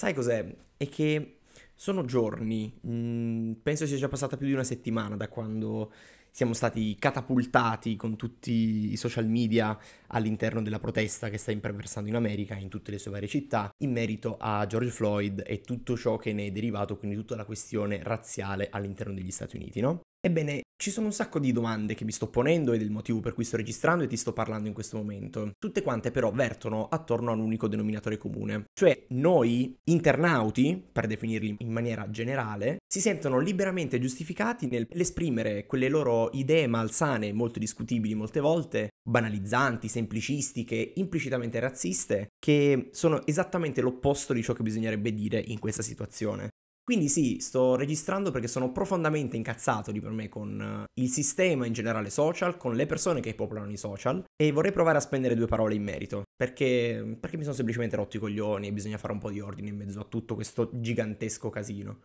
sai cos'è? È che sono giorni, mh, mm, penso sia già passata più di una settimana da quando siamo stati catapultati con tutti i social media all'interno della protesta che sta imperversando in America, in tutte le sue varie città, in merito a George Floyd e tutto ciò che ne è derivato, quindi tutta la questione razziale all'interno degli Stati Uniti, no? Ebbene, ci sono un sacco di domande che mi sto ponendo ed è il motivo per cui sto registrando e ti sto parlando in questo momento. Tutte quante però vertono attorno a un unico denominatore comune. Cioè noi, internauti, per definirli in maniera generale, si sentono liberamente giustificati nell'esprimere quelle loro idee malsane, molto discutibili molte volte, banalizzanti, semplicistiche, implicitamente razziste, che sono esattamente l'opposto di ciò che bisognerebbe dire in questa situazione. Quindi sì, sto registrando perché sono profondamente incazzato di per me con eh, il sistema in generale social, con le persone che popolano i social e vorrei provare a spendere due parole in merito, perché, perché mi sono semplicemente rotti i coglioni e bisogna fare un po' di ordine in mezzo a tutto questo gigantesco casino.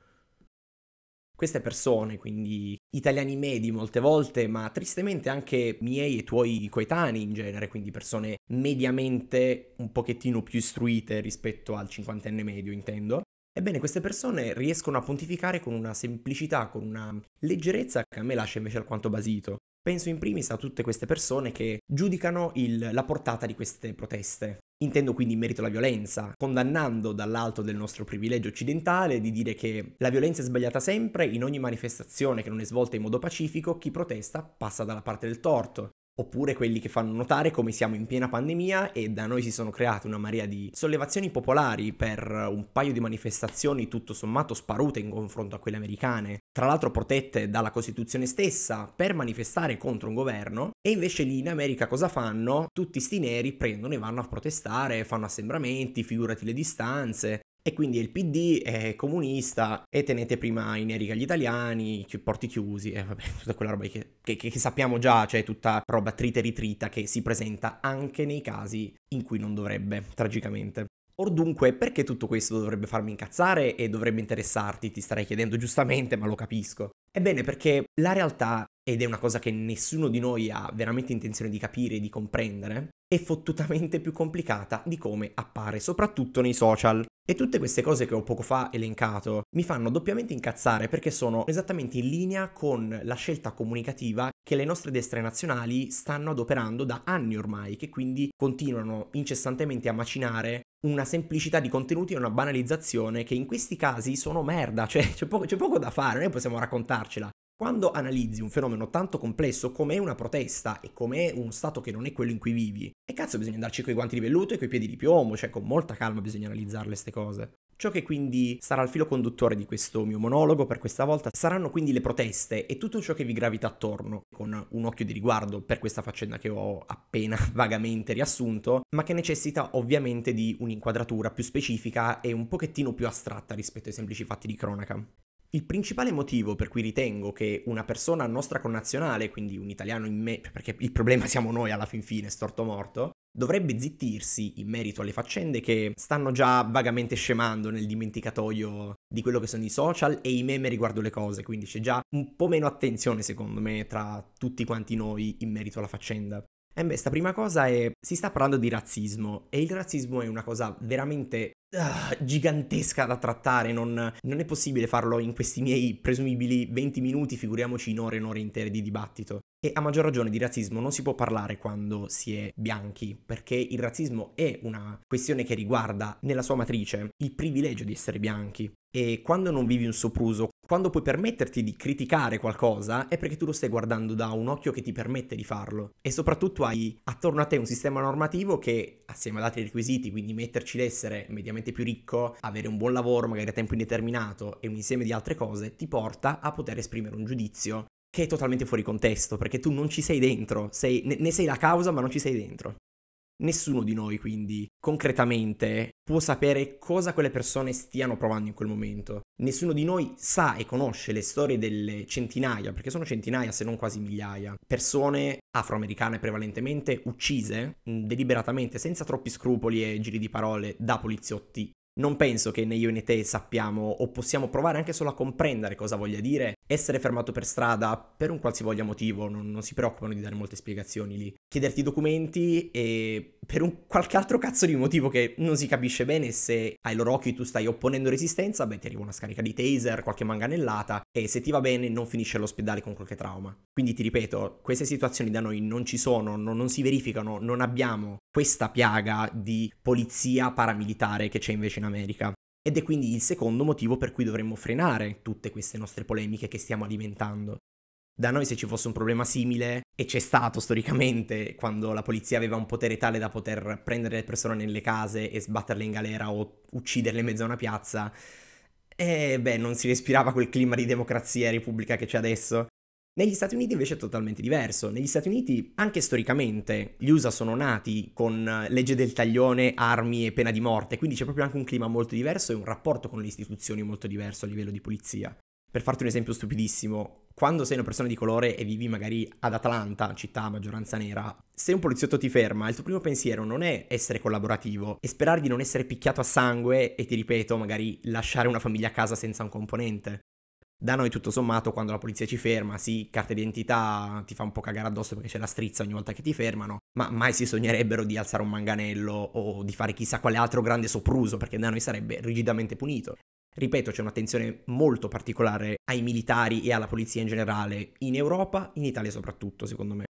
Queste persone, quindi italiani medi molte volte, ma tristemente anche miei e tuoi coetanei in genere, quindi persone mediamente un pochettino più istruite rispetto al cinquantenne medio, intendo, Ebbene, queste persone riescono a pontificare con una semplicità, con una leggerezza che a me lascia invece alquanto basito. Penso in primis a tutte queste persone che giudicano il, la portata di queste proteste. Intendo quindi in merito alla violenza, condannando dall'alto del nostro privilegio occidentale di dire che la violenza è sbagliata sempre, in ogni manifestazione che non è svolta in modo pacifico, chi protesta passa dalla parte del torto oppure quelli che fanno notare come siamo in piena pandemia e da noi si sono create una marea di sollevazioni popolari per un paio di manifestazioni tutto sommato sparute in confronto a quelle americane, tra l'altro protette dalla Costituzione stessa per manifestare contro un governo e invece lì in America cosa fanno? Tutti sti neri prendono e vanno a protestare, fanno assembramenti, figurati le distanze, e quindi il PD è comunista e tenete prima in erica gli italiani, porti chiusi e vabbè, tutta quella roba che, che, che sappiamo già, cioè tutta roba trita e ritrita che si presenta anche nei casi in cui non dovrebbe, tragicamente. Or dunque, perché tutto questo dovrebbe farmi incazzare e dovrebbe interessarti? Ti starei chiedendo giustamente, ma lo capisco. Ebbene, perché la realtà, ed è una cosa che nessuno di noi ha veramente intenzione di capire e di comprendere, è fottutamente più complicata di come appare, soprattutto nei social. E tutte queste cose che ho poco fa elencato mi fanno doppiamente incazzare perché sono esattamente in linea con la scelta comunicativa che le nostre destre nazionali stanno adoperando da anni ormai, che quindi continuano incessantemente a macinare una semplicità di contenuti e una banalizzazione che in questi casi sono merda, cioè c'è poco, c'è poco da fare, noi possiamo raccontarcela. Quando analizzi un fenomeno tanto complesso come una protesta e come uno stato che non è quello in cui vivi, e cazzo bisogna andarci coi guanti di velluto e coi piedi di piombo, cioè con molta calma bisogna analizzarle queste cose. Ciò che quindi sarà il filo conduttore di questo mio monologo per questa volta saranno quindi le proteste e tutto ciò che vi gravita attorno, con un occhio di riguardo per questa faccenda che ho appena vagamente riassunto, ma che necessita ovviamente di un'inquadratura più specifica e un pochettino più astratta rispetto ai semplici fatti di cronaca. Il principale motivo per cui ritengo che una persona nostra connazionale, quindi un italiano in me, perché il problema siamo noi alla fin fine, storto morto, dovrebbe zittirsi in merito alle faccende che stanno già vagamente scemando nel dimenticatoio di quello che sono i social e i meme riguardo le cose, quindi c'è già un po' meno attenzione secondo me tra tutti quanti noi in merito alla faccenda. E beh, sta prima cosa è, si sta parlando di razzismo e il razzismo è una cosa veramente uh, gigantesca da trattare, non, non, è possibile farlo in questi miei presumibili 20 minuti, figuriamoci in ore e ore intere di dibattito. E a maggior ragione di razzismo non si può parlare quando si è bianchi, perché il razzismo è una questione che riguarda nella sua matrice il privilegio di essere bianchi. E quando non vivi un sopruso, quando puoi permetterti di criticare qualcosa, è perché tu lo stai guardando da un occhio che ti permette di farlo. E soprattutto hai attorno a te un sistema normativo che, assieme ad altri requisiti, quindi metterci l'essere mediamente più ricco, avere un buon lavoro, magari a tempo indeterminato e un insieme di altre cose, ti porta a poter esprimere un giudizio che è totalmente fuori contesto, perché tu non ci sei dentro, sei, ne, ne sei la causa ma non ci sei dentro. Nessuno di noi quindi concretamente può sapere cosa quelle persone stiano provando in quel momento. Nessuno di noi sa e conosce le storie delle centinaia, perché sono centinaia se non quasi migliaia, persone afroamericane prevalentemente uccise deliberatamente senza troppi scrupoli e giri di parole da poliziotti non penso che né io né te sappiamo o possiamo provare anche solo a comprendere cosa voglia dire essere fermato per strada per un qualsivoglia motivo, non, non, si preoccupano di dare molte spiegazioni lì. Chiederti i documenti e per un qualche altro cazzo di motivo che non si capisce bene se ai loro occhi tu stai opponendo resistenza, beh ti arriva una scarica di taser, qualche manganellata e se ti va bene non finisci all'ospedale con qualche trauma. Quindi ti ripeto, queste situazioni da noi non ci sono, non, non si verificano, non abbiamo questa piaga di polizia paramilitare che c'è invece in America. Ed è quindi il secondo motivo per cui dovremmo frenare tutte queste nostre polemiche che stiamo alimentando. Da noi se ci fosse un problema simile, e c'è stato storicamente quando la polizia aveva un potere tale da poter prendere le persone nelle case e sbatterle in galera o ucciderle in mezzo a una piazza, e eh, beh, non si respirava quel clima di democrazia e repubblica che c'è adesso. Negli Stati Uniti invece è totalmente diverso. Negli Stati Uniti, anche storicamente, gli USA sono nati con eh, legge del taglione, armi e pena di morte, quindi c'è proprio anche un clima molto diverso e un rapporto con le istituzioni molto diverso a livello di polizia. Per farti un esempio stupidissimo, quando sei una persona di colore e vivi magari ad Atlanta, città a maggioranza nera, se un poliziotto ti ferma, il tuo primo pensiero non è essere collaborativo e sperare di non essere picchiato a sangue e ti ripeto, magari lasciare una famiglia a casa senza un componente. Da noi tutto sommato quando la polizia ci ferma, sì, carta d'identità ti fa un po' cagare addosso perché c'è la strizza ogni volta che ti fermano, ma mai si sognerebbero di alzare un manganello o di fare chissà quale altro grande sopruso perché da noi sarebbe rigidamente punito. Ripeto, c'è un'attenzione molto particolare ai militari e alla polizia in generale, in Europa, in Italia soprattutto, secondo me.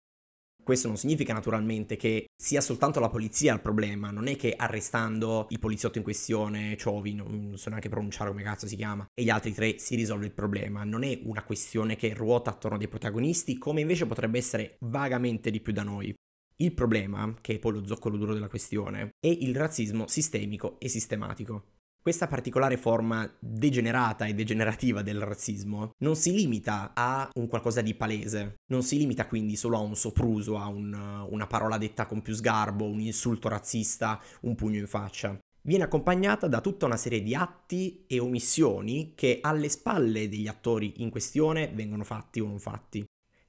Questo non significa naturalmente che sia soltanto la polizia il problema, non è che arrestando il poliziotto in questione, Ciovi, non so neanche pronunciare come cazzo si chiama, e gli altri tre si risolve il problema, non è una questione che ruota attorno dei protagonisti come invece potrebbe essere vagamente di più da noi. Il problema, che è poi lo zoccolo duro della questione, è il razzismo sistemico e sistematico. Questa particolare forma degenerata e degenerativa del razzismo non si limita a un qualcosa di palese, non si limita quindi solo a un sopruso, a un, una parola detta con più sgarbo, un insulto razzista, un pugno in faccia. Viene accompagnata da tutta una serie di atti e omissioni che alle spalle degli attori in questione vengono fatti o non fatti.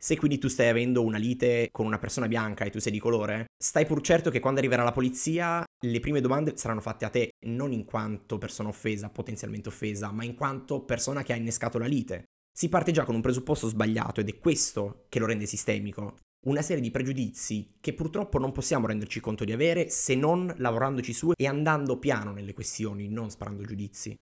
Se quindi tu stai avendo una lite con una persona bianca e tu sei di colore, stai pur certo che quando arriverà la polizia le prime domande saranno fatte a te, non in quanto persona offesa, potenzialmente offesa, ma in quanto persona che ha innescato la lite. Si parte già con un presupposto sbagliato ed è questo che lo rende sistemico. Una serie di pregiudizi che purtroppo non possiamo renderci conto di avere se non lavorandoci su e andando piano nelle questioni, non sparando giudizi.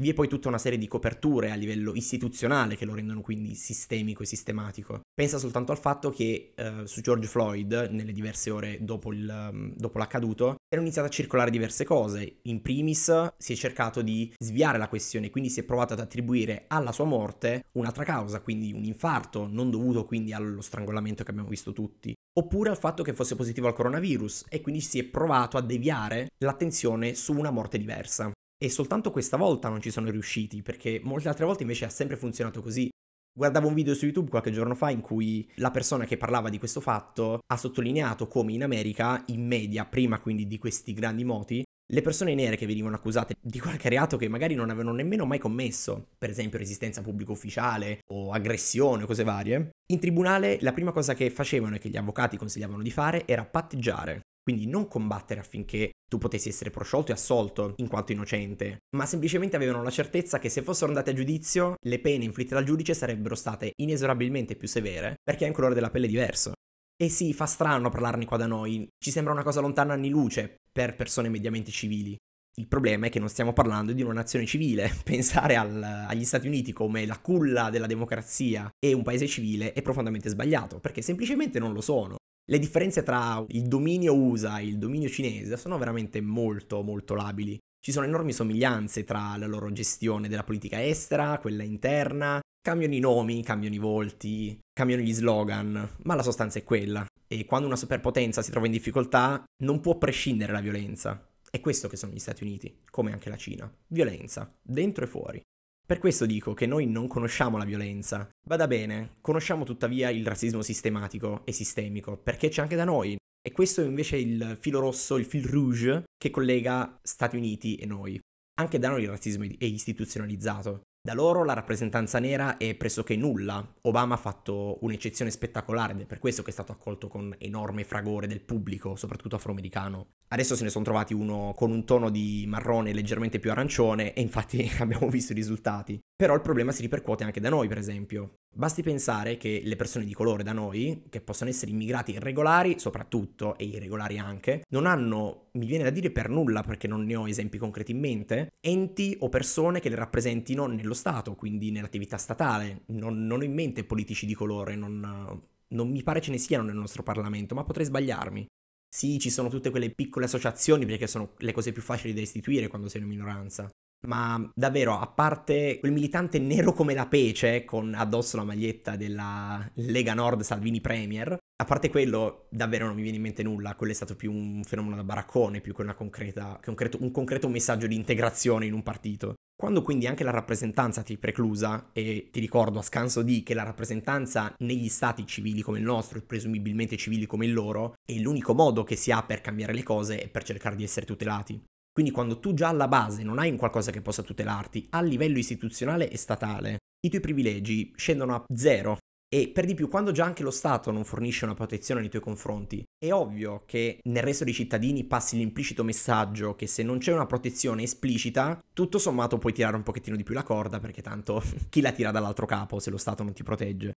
Vi è poi tutta una serie di coperture a livello istituzionale che lo rendono quindi sistemico e sistematico. Pensa soltanto al fatto che eh, su George Floyd, nelle diverse ore dopo, il, um, dopo l'accaduto, erano iniziate a circolare diverse cose. In primis si è cercato di sviare la questione, quindi si è provato ad attribuire alla sua morte un'altra causa, quindi un infarto, non dovuto quindi allo strangolamento che abbiamo visto tutti, oppure al fatto che fosse positivo al coronavirus e quindi si è provato a deviare l'attenzione su una morte diversa. E soltanto questa volta non ci sono riusciti, perché molte altre volte invece ha sempre funzionato così. Guardavo un video su YouTube qualche giorno fa in cui la persona che parlava di questo fatto ha sottolineato come in America, in media, prima quindi di questi grandi moti, le persone nere che venivano accusate di qualche reato che magari non avevano nemmeno mai commesso, per esempio resistenza pubblico ufficiale o aggressione cose varie, in tribunale la prima cosa che facevano e che gli avvocati consigliavano di fare era patteggiare, quindi non combattere affinché tu potessi essere prosciolto e assolto in quanto innocente, ma semplicemente avevano la certezza che se fossero andati a giudizio, le pene inflitte dal giudice sarebbero state inesorabilmente più severe, perché hai un colore della pelle diverso. E sì, fa strano parlarne qua da noi, ci sembra una cosa lontana anni luce per persone mediamente civili. Il problema è che non stiamo parlando di una nazione civile. Pensare al, agli Stati Uniti come la culla della democrazia e un paese civile è profondamente sbagliato, perché semplicemente non lo sono le differenze tra il dominio USA e il dominio cinese sono veramente molto molto labili. Ci sono enormi somiglianze tra la loro gestione della politica estera, quella interna, cambiano i nomi, cambiano i volti, cambiano gli slogan, ma la sostanza è quella. E quando una superpotenza si trova in difficoltà, non può prescindere la violenza. È questo che sono gli Stati Uniti, come anche la Cina. Violenza, dentro e fuori. Per questo dico che noi non conosciamo la violenza. Vada bene, conosciamo tuttavia il razzismo sistematico e sistemico, perché c'è anche da noi. E questo è invece il filo rosso, il fil rouge che collega Stati Uniti e noi. Anche da noi il razzismo è istituzionalizzato. Da loro la rappresentanza nera è pressoché nulla. Obama ha fatto un'eccezione spettacolare ed è per questo che è stato accolto con enorme fragore del pubblico, soprattutto afroamericano. Adesso se ne sono trovati uno con un tono di marrone leggermente più arancione e infatti abbiamo visto i risultati. Però il problema si ripercuote anche da noi, per esempio. Basti pensare che le persone di colore da noi, che possono essere immigrati irregolari soprattutto e irregolari anche, non hanno, mi viene da dire per nulla perché non ne ho esempi concreti in mente, enti o persone che le rappresentino nello Stato, quindi nell'attività statale. Non, non ho in mente politici di colore, non, non mi pare ce ne siano nel nostro Parlamento, ma potrei sbagliarmi. Sì, ci sono tutte quelle piccole associazioni perché sono le cose più facili da istituire quando sei una minoranza. Ma davvero, a parte quel militante nero come la pece, con addosso la maglietta della Lega Nord Salvini Premier, a parte quello, davvero non mi viene in mente nulla. Quello è stato più un fenomeno da baraccone, più che, concreta, concreto, un concreto messaggio di integrazione in un partito. Quando quindi anche la rappresentanza ti preclusa, e ti ricordo a scanso di che la rappresentanza negli stati civili come il nostro, e presumibilmente civili come il loro, è l'unico modo che si ha per cambiare le cose e per cercare di essere tutelati. Quindi quando tu già alla base non hai un qualcosa che possa tutelarti a livello istituzionale e statale, i tuoi privilegi scendono a zero. E per di più, quando già anche lo Stato non fornisce una protezione nei tuoi confronti, è ovvio che nel resto dei cittadini passi l'implicito messaggio che se non c'è una protezione esplicita, tutto sommato puoi tirare un pochettino di più la corda perché tanto chi la tira dall'altro capo se lo Stato non ti protegge.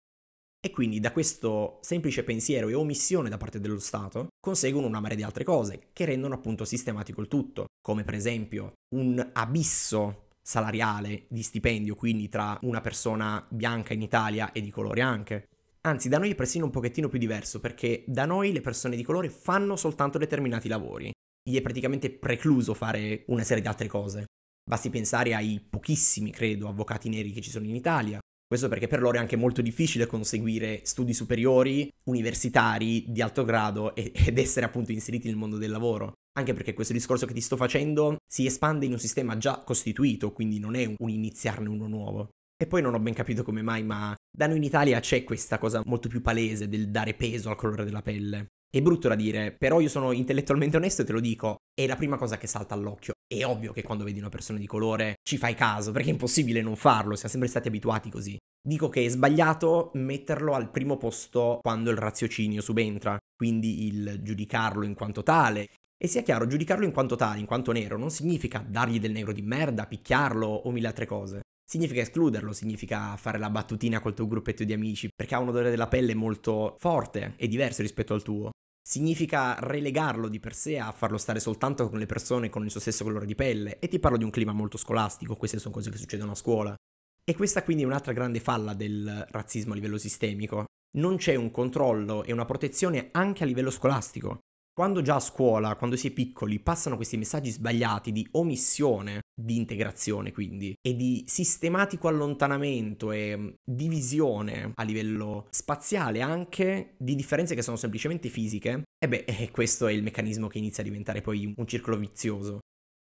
E quindi da questo semplice pensiero e omissione da parte dello Stato conseguono una marea di altre cose che rendono appunto sistematico il tutto, come per esempio un abisso salariale di stipendio, quindi tra una persona bianca in Italia e di colore anche. Anzi, da noi è persino un pochettino più diverso, perché da noi le persone di colore fanno soltanto determinati lavori. Gli è praticamente precluso fare una serie di altre cose. Basti pensare ai pochissimi, credo, avvocati neri che ci sono in Italia, questo perché per loro è anche molto difficile conseguire studi superiori, universitari, di alto grado ed essere appunto inseriti nel mondo del lavoro. Anche perché questo discorso che ti sto facendo si espande in un sistema già costituito, quindi non è un iniziarne uno nuovo. E poi non ho ben capito come mai, ma da noi in Italia c'è questa cosa molto più palese del dare peso al colore della pelle. È brutto da dire, però io sono intellettualmente onesto e te lo dico, è la prima cosa che salta all'occhio. È ovvio che quando vedi una persona di colore ci fai caso, perché è impossibile non farlo, siamo sempre stati abituati così. Dico che è sbagliato metterlo al primo posto quando il raziocinio subentra, quindi il giudicarlo in quanto tale. E sia chiaro, giudicarlo in quanto tale, in quanto nero, non significa dargli del negro di merda, picchiarlo o mille altre cose. Significa escluderlo, significa fare la battutina col tuo gruppetto di amici, perché ha un odore della pelle molto forte e diverso rispetto al tuo significa relegarlo di per sé a farlo stare soltanto con le persone con il suo stesso colore di pelle. E ti parlo di un clima molto scolastico, queste sono cose che succedono a scuola. E questa quindi è un'altra grande falla del razzismo a livello sistemico. Non c'è un controllo e una protezione anche a livello scolastico. Quando già a scuola, quando si è piccoli, passano questi messaggi sbagliati di omissione, di integrazione quindi, e di sistematico allontanamento e mm, divisione a livello spaziale anche di differenze che sono semplicemente fisiche, e beh, eh, questo è il meccanismo che inizia a diventare poi un circolo vizioso.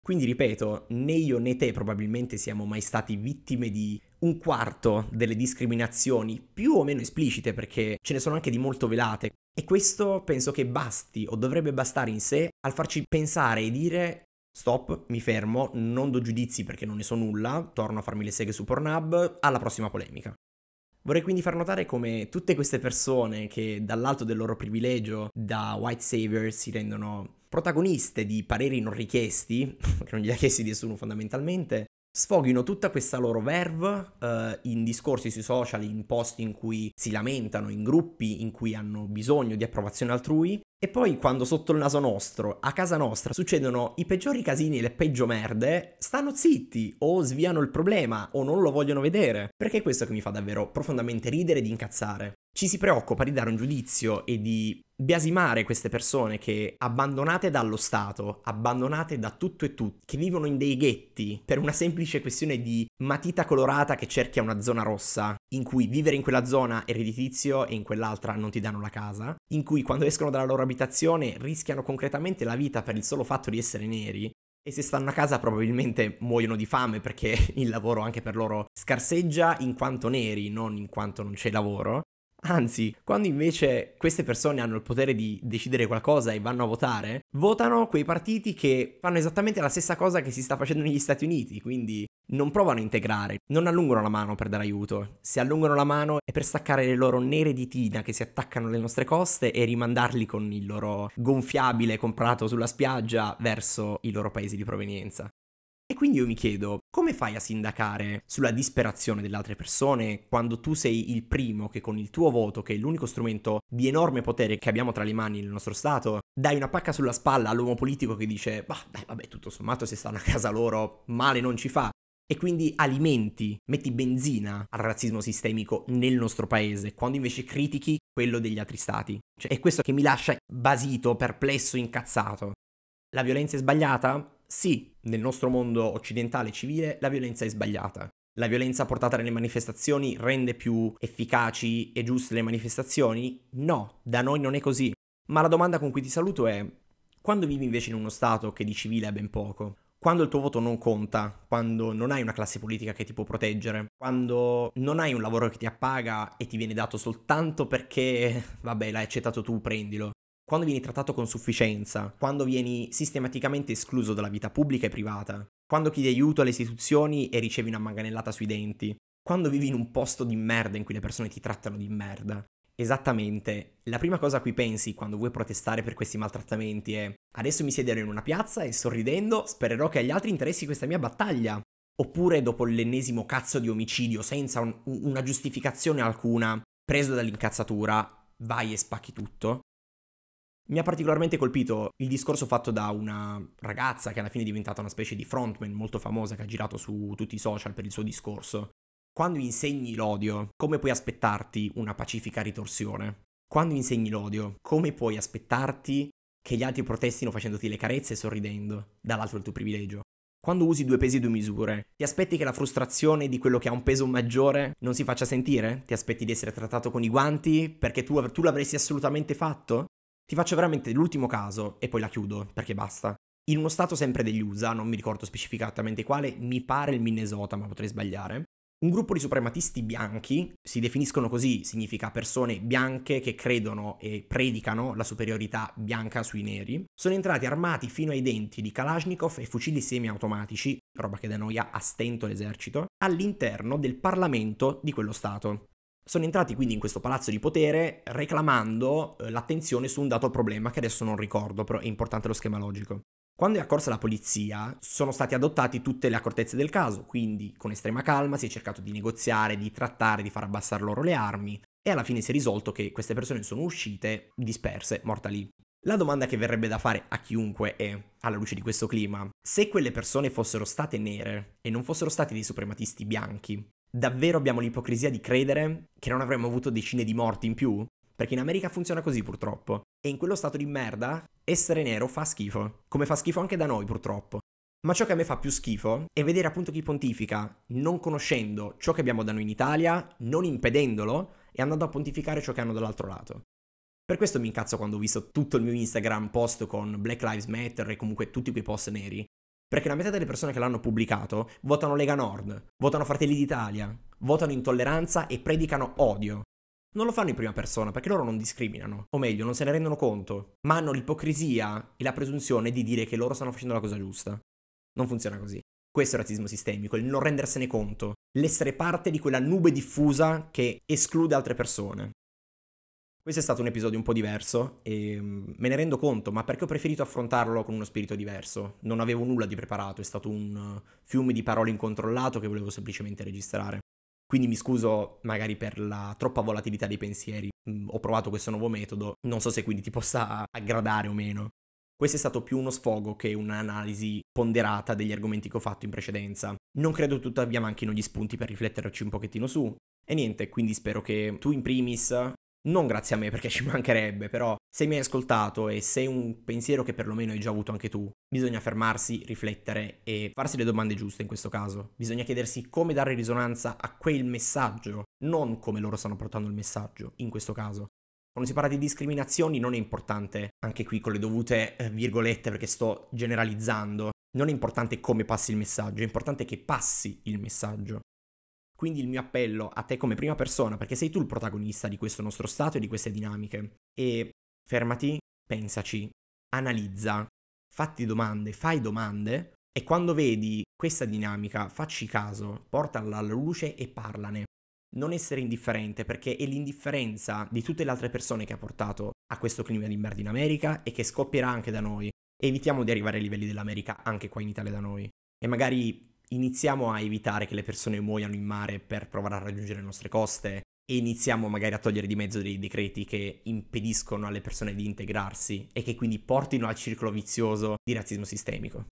Quindi ripeto, né io né te probabilmente siamo mai stati vittime di un quarto delle discriminazioni più o meno esplicite perché ce ne sono anche di molto velate e questo penso che basti o dovrebbe bastare in sé al farci pensare e dire stop, mi fermo, non do giudizi perché non ne so nulla, torno a farmi le seghe su Pornhub, alla prossima polemica. Vorrei quindi far notare come tutte queste persone che dall'alto del loro privilegio da white savior si rendono protagoniste di pareri non richiesti, che non gli ha chiesti nessuno fondamentalmente, sfoghino tutta questa loro verve uh, in discorsi sui social, in posti in cui si lamentano, in gruppi in cui hanno bisogno di approvazione altrui. E poi quando sotto il naso nostro, a casa nostra, succedono i peggiori casini e le peggio merde, stanno zitti o sviano il problema o non lo vogliono vedere. Perché è questo che mi fa davvero profondamente ridere ed incazzare ci si preoccupa di dare un giudizio e di biasimare queste persone che abbandonate dallo Stato, abbandonate da tutto e tutti, che vivono in dei ghetti per una semplice questione di matita colorata che cerchia una zona rossa, in cui vivere in quella zona è redditizio e in quell'altra non ti danno la casa, in cui quando escono dalla loro abitazione rischiano concretamente la vita per il solo fatto di essere neri, e se stanno a casa probabilmente muoiono di fame perché il lavoro anche per loro scarseggia in quanto neri, non in quanto non c'è lavoro Anzi, quando invece queste persone hanno il potere di decidere qualcosa e vanno a votare, votano quei partiti che fanno esattamente la stessa cosa che si sta facendo negli Stati Uniti, quindi non provano a integrare, non allungano la mano per dare aiuto. Se allungano la mano è per staccare le loro nere di tina che si attaccano alle nostre coste e rimandarli con il loro gonfiabile comprato sulla spiaggia verso i loro paesi di provenienza. E quindi io mi chiedo, come fai a sindacare sulla disperazione delle altre persone quando tu sei il primo che con il tuo voto, che è l'unico strumento di enorme potere che abbiamo tra le mani nel nostro Stato, dai una pacca sulla spalla all'uomo politico che dice, bah, dai, vabbè, tutto sommato se stanno a casa loro, male non ci fa. E quindi alimenti, metti benzina al razzismo sistemico nel nostro paese, quando invece critichi quello degli altri stati. Cioè, è questo che mi lascia basito, perplesso, incazzato. La violenza è sbagliata? Sì, nel nostro mondo occidentale civile la violenza è sbagliata. La violenza portata nelle manifestazioni rende più efficaci e giuste le manifestazioni? No, da noi non è così. Ma la domanda con cui ti saluto è, quando vivi invece in uno Stato che di civile ha ben poco, quando il tuo voto non conta, quando non hai una classe politica che ti può proteggere, quando non hai un lavoro che ti appaga e ti viene dato soltanto perché, vabbè, l'hai accettato tu, prendilo, quando vieni trattato con sufficienza, quando vieni sistematicamente escluso dalla vita pubblica e privata, quando chiedi aiuto alle istituzioni e ricevi una manganellata sui denti, quando vivi in un posto di merda in cui le persone ti trattano di merda. Esattamente, la prima cosa a cui pensi quando vuoi protestare per questi maltrattamenti è adesso mi siederò in una piazza e sorridendo spererò che agli altri interessi questa mia battaglia. Oppure dopo l'ennesimo cazzo di omicidio senza un, una giustificazione alcuna, preso dall'incazzatura, vai e spacchi tutto. Mi ha particolarmente colpito il discorso fatto da una ragazza che alla fine è diventata una specie di frontman molto famosa che ha girato su tutti i social per il suo discorso. Quando insegni l'odio, come puoi aspettarti una pacifica ritorsione? Quando insegni l'odio, come puoi aspettarti che gli altri protestino facendoti le carezze e sorridendo, dall'altro il tuo privilegio? Quando usi due pesi e due misure, ti aspetti che la frustrazione di quello che ha un peso maggiore non si faccia sentire? Ti aspetti di essere trattato con i guanti perché tu, tu l'avresti assolutamente fatto? Ti faccio veramente l'ultimo caso e poi la chiudo perché basta. In uno stato sempre degli USA, non mi ricordo specificatamente quale, mi pare il Minnesota, ma potrei sbagliare. Un gruppo di suprematisti bianchi, si definiscono così, significa persone bianche che credono e predicano la superiorità bianca sui neri, sono entrati armati fino ai denti di Kalashnikov e fucili semiautomatici, roba che da noi ha a stento l'esercito, all'interno del Parlamento di quello Stato. Sono entrati quindi in questo palazzo di potere reclamando eh, l'attenzione su un dato problema che adesso non ricordo, però è importante lo schema logico. Quando è accorsa la polizia, sono stati adottati tutte le accortezze del caso, quindi con estrema calma si è cercato di negoziare, di trattare, di far abbassare loro le armi e alla fine si è risolto che queste persone sono uscite disperse, morta lì. La domanda che verrebbe da fare a chiunque è, alla luce di questo clima, se quelle persone fossero state nere e non fossero stati dei suprematisti bianchi, davvero abbiamo l'ipocrisia di credere che non avremmo avuto decine di morti in più? Perché in America funziona così purtroppo. E in quello stato di merda, essere nero fa schifo. Come fa schifo anche da noi purtroppo. Ma ciò che a me fa più schifo è vedere appunto chi pontifica, non conoscendo ciò che abbiamo da noi in Italia, non impedendolo e andando a pontificare ciò che hanno dall'altro lato. Per questo mi incazzo quando ho visto tutto il mio Instagram post con Black Lives Matter e comunque tutti quei post neri. Perché la metà delle persone che l'hanno pubblicato votano Lega Nord, votano Fratelli d'Italia, votano intolleranza e predicano odio. Non lo fanno in prima persona perché loro non discriminano, o meglio, non se ne rendono conto, ma hanno l'ipocrisia e la presunzione di dire che loro stanno facendo la cosa giusta. Non funziona così. Questo è il razzismo sistemico, il non rendersene conto, l'essere parte di quella nube diffusa che esclude altre persone. Questo è stato un episodio un po' diverso e mm, me ne rendo conto, ma perché ho preferito affrontarlo con uno spirito diverso. Non avevo nulla di preparato, è stato un uh, fiume di parole incontrollato che volevo semplicemente registrare. Quindi mi scuso magari per la troppa volatilità dei pensieri. Mm, ho provato questo nuovo metodo, non so se quindi ti possa aggradare o meno. Questo è stato più uno sfogo che un'analisi ponderata degli argomenti che ho fatto in precedenza. Non credo tuttavia manchino gli spunti per rifletterci un pochettino su. E niente, quindi spero che tu in primis non grazie a me perché ci mancherebbe, però se mi hai ascoltato e se è un pensiero che perlomeno hai già avuto anche tu, bisogna fermarsi, riflettere e farsi le domande giuste in questo caso. Bisogna chiedersi come dare risonanza a quel messaggio, non come loro stanno portando il messaggio, in questo caso. Quando si parla di discriminazioni non è importante, anche qui con le dovute eh, virgolette perché sto generalizzando, non è importante come passi il messaggio, è importante che passi il messaggio. Quindi il mio appello a te come prima persona, perché sei tu il protagonista di questo nostro stato e di queste dinamiche, e fermati, pensaci, analizza, fatti domande, fai domande e quando vedi questa dinamica facci caso, portala alla luce e parlane. Non essere indifferente perché è l'indifferenza di tutte le altre persone che ha portato a questo clima di merda in America e che scoppierà anche da noi. evitiamo di arrivare ai livelli dell'America anche qua in Italia da noi. E magari iniziamo a evitare che le persone muoiano in mare per provare a raggiungere le nostre coste e iniziamo magari a togliere di mezzo dei decreti che impediscono alle persone di integrarsi e che quindi portino al circolo vizioso di razzismo sistemico.